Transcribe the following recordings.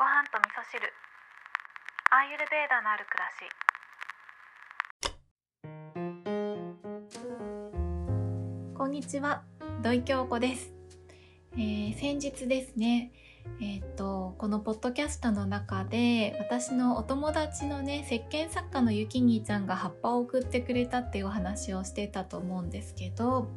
ご飯と味噌汁。アーユルベーダのある暮らし。こんにちは。土井京子です、えー先日ですね。えーっとこのポッドキャストの中で私のお友達のね石鹸作家のゆきにーちゃんが葉っぱを送ってくれたっていうお話をしてたと思うんですけど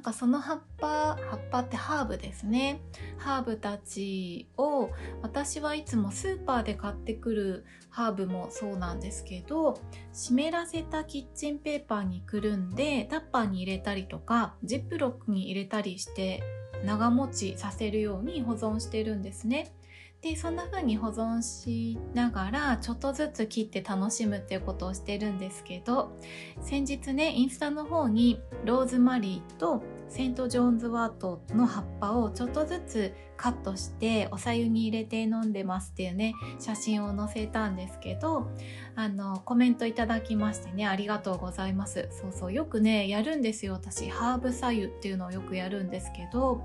なんかその葉っぱ葉っぱってハーブですねハーブたちを私はいつもスーパーで買ってくるハーブもそうなんですけど湿らせたキッチンペーパーにくるんでタッパーに入れたりとかジップロックに入れたりして長持ちさせるように保存してるんですね。でそんな風に保存しながらちょっとずつ切って楽しむっていうことをしてるんですけど先日ねインスタの方にローズマリーとセント・ジョーンズワートの葉っぱをちょっとずつカットしてお茶湯に入れて飲んでますっていうね写真を載せたんですけどあのコメントいただきましてねありがとうございます。そうそうよくねやるんですよ。私ハーブ茶湯っていうのをよくやるんですけど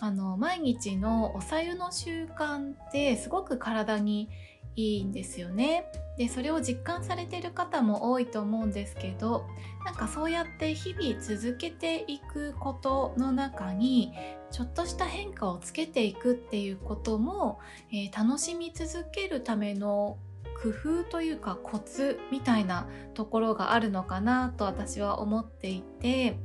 あの毎日のお茶湯の習慣ってすごく体にいいんですよね。でそれを実感されてる方も多いと思うんですけどなんかそうやって日々続けていくことの中にちょっとした変化をつけていくっていうことも、えー楽しみ続けるための工夫というかコツみたいなところがあるのかなと私は思っていて、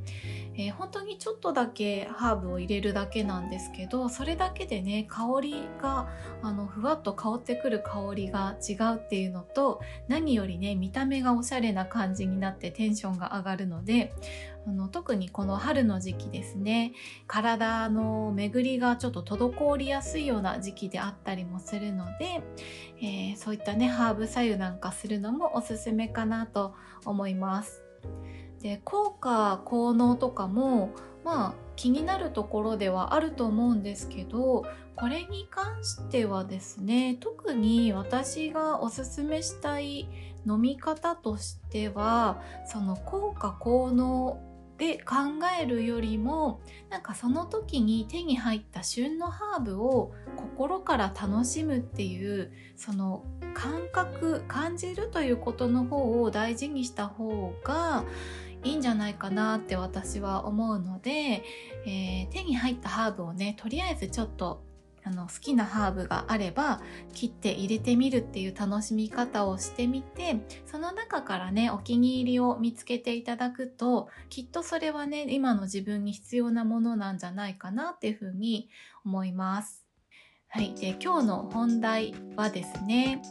えー本当にちょっとだけハーブを入れるだけなんですけどそれだけでね香りがあのふわっと香ってくる香りが違うっていうのと何よりね見た目がおしゃれな感じになってテンションが上がるのであの特にこの春の時期ですね体の巡りがちょっと滞りやすいような時期であったりもするので、えーそういったねハーブ左右なんかするのもおすすめかなと思います。で効果効能とかもまあ気になるところではあると思うんですけどこれに関してはですね特に私がおすすめしたい飲み方としてはその効果効能で考えるよりもなんかその時に手に入った旬のハーブを心から楽しむっていうその感覚感じるということの方を大事にした方がいいんじゃないかなって私は思うので、えー手に入ったハーブをねとりあえずちょっとあの好きなハーブがあれば切って入れてみるっていう楽しみ方をしてみてその中からねお気に入りを見つけていただくときっとそれはね今の自分に必要なものなんじゃないかなっていうふうに思います。はい、で今日の本題はですね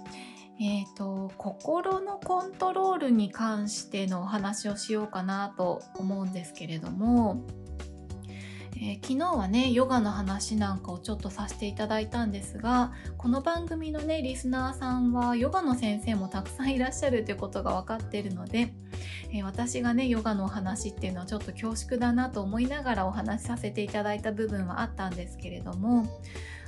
えー、と心のコントロールに関してのお話をしようかなと思うんですけれども、えー昨日はねヨガの話なんかをちょっとさせていただいたんですがこの番組のねリスナーさんはヨガの先生もたくさんいらっしゃるということが分かっているので、えー私がねヨガのお話っていうのはちょっと恐縮だなと思いながらお話しさせていただいた部分はあったんですけれども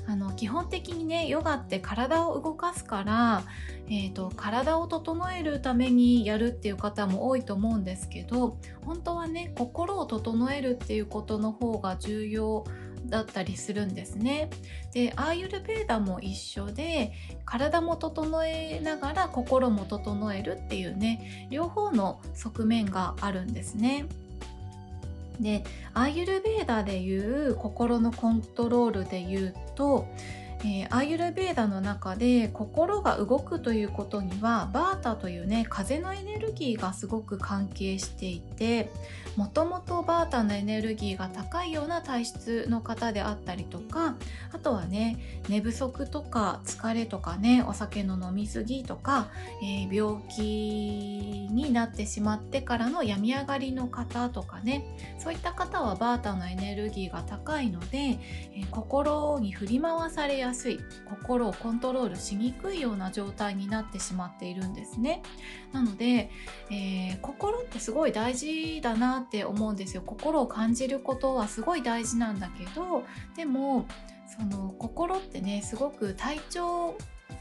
あの基本的にねヨガって体を動かすから、えー、と体を整えるためにやるっていう方も多いと思うんですけど本当はね心を整えるっていうことの方が重要だったりするんですね。でアーユルベーダも一緒で体も整えながら心も整えるっていうね両方の側面があるんですね。でアーユルベーダでいう心のコントロールでいうと、えーアーユルベーダの中で心が動くということにはバータというね風のエネルギーがすごく関係していてもともとバータのエネルギーが高いような体質の方であったりとかあとはね寝不足とか疲れとかねお酒の飲み過ぎとか、えー病気なってしまってからの病み上がりの方とかねそういった方はバータのエネルギーが高いので、え心に振り回されやすい心をコントロールしにくいような状態になってしまっているんですね。なので、えー心ってすごい大事だなって思うんですよ。心を感じることはすごい大事なんだけどでもその心ってねすごく体調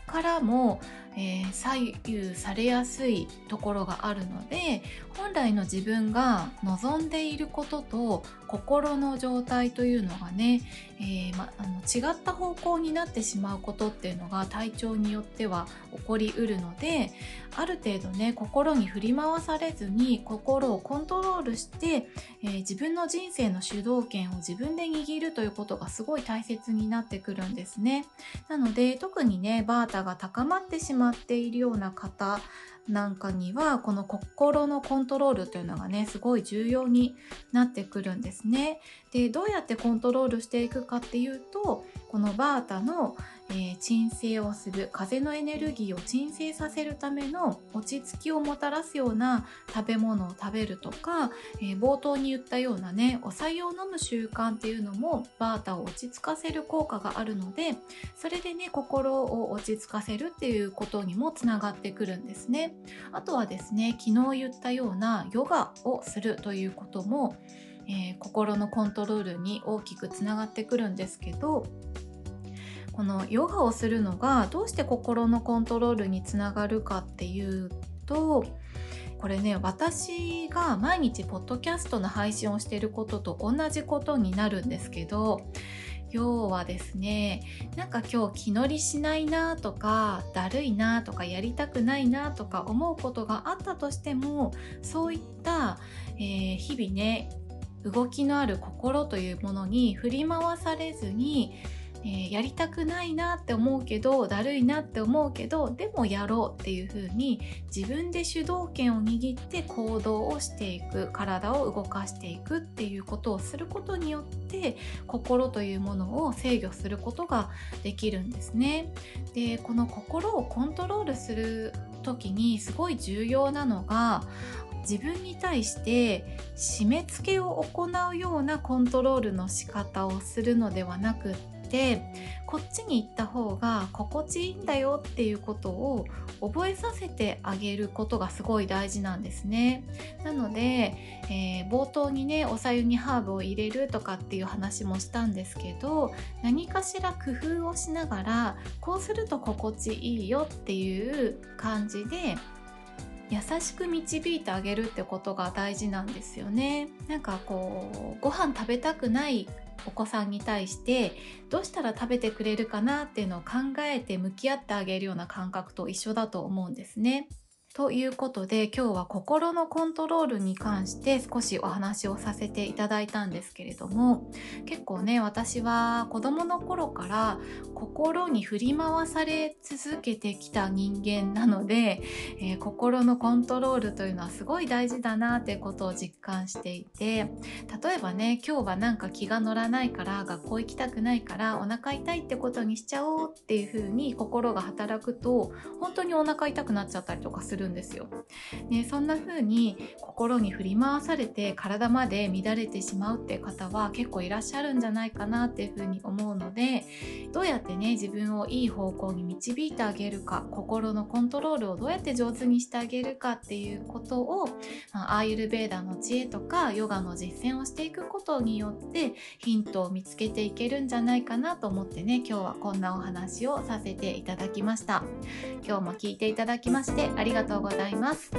からも、えー左右されやすいところがあるので本来の自分が望んでいることと心の状態というのがね、えー、ま、あの違った方向になってしまうことっていうのが体調によっては起こりうるのである程度ね心に振り回されずに心をコントロールして、えー、自分の人生の主導権を自分で握るということがすごい大切になってくるんですね。なので特にねバータが高まってしままっているような方なんかにはこの心のコントロールというのがねすごい重要になってくるんですね。でどうやってコントロールしていくかっていうとこのバータの、えー、鎮静をする風のエネルギーを鎮静させるための落ち着きをもたらすような食べ物を食べるとか、えー、冒頭に言ったようなねお酒を飲む習慣っていうのもバータを落ち着かせる効果があるのでそれでね心を落ち着かせるっていうことにもつながってくるんですね。あとはですね昨日言ったようなヨガをするということもえー、心のコントロールに大きくつながってくるんですけどこのヨガをするのがどうして心のコントロールにつながるかっていうとこれね私が毎日ポッドキャストの配信をしていることと同じことになるんですけど要はですねなんか今日気乗りしないなとかだるいなとかやりたくないなとか思うことがあったとしてもそういった、えー、日々ね動きのある心というものに振り回されずに、えー、やりたくないなって思うけどだるいなって思うけどでもやろうっていう風に自分で主導権を握って行動をしていく体を動かしていくっていうことをすることによって心というものを制御することができるんですね。でこの心をコントロールする時にすごい重要なのが自分に対して締め付けを行うようなコントロールの仕方をするのではなくってこっちに行った方が心地いいんだよっていうことを覚えさせてあげることがすごい大事なんですね。なので、えー、冒頭にねおさゆにハーブを入れるとかっていう話もしたんですけど何かしら工夫をしながらこうすると心地いいよっていう感じで優しく導いてあげるってことが大事なんですよねなんかこうご飯食べたくないお子さんに対してどうしたら食べてくれるかなっていうのを考えて向き合ってあげるような感覚と一緒だと思うんですね。ということで今日は心のコントロールに関して少しお話をさせていただいたんですけれども結構ね私は子供の頃から心に振り回され続けてきた人間なので、えー、心のコントロールというのはすごい大事だなってことを実感していて例えばね今日はなんか気が乗らないから学校行きたくないからお腹痛いってことにしちゃおうっていう風に心が働くと本当にお腹痛くなっちゃったりとかするるんですよ。ね、そんな風に心に振り回されて体まで乱れてしまうって方は結構いらっしゃるんじゃないかなっていう風に思うのでどうやってね自分をいい方向に導いてあげるか心のコントロールをどうやって上手にしてあげるかっていうことを、アーユルベーダの知恵とかヨガの実践をしていくことによってヒントを見つけていけるんじゃないかなと思ってね今日はこんなお話をさせていただきました今日も聞いていただきましてありがとうとうございます。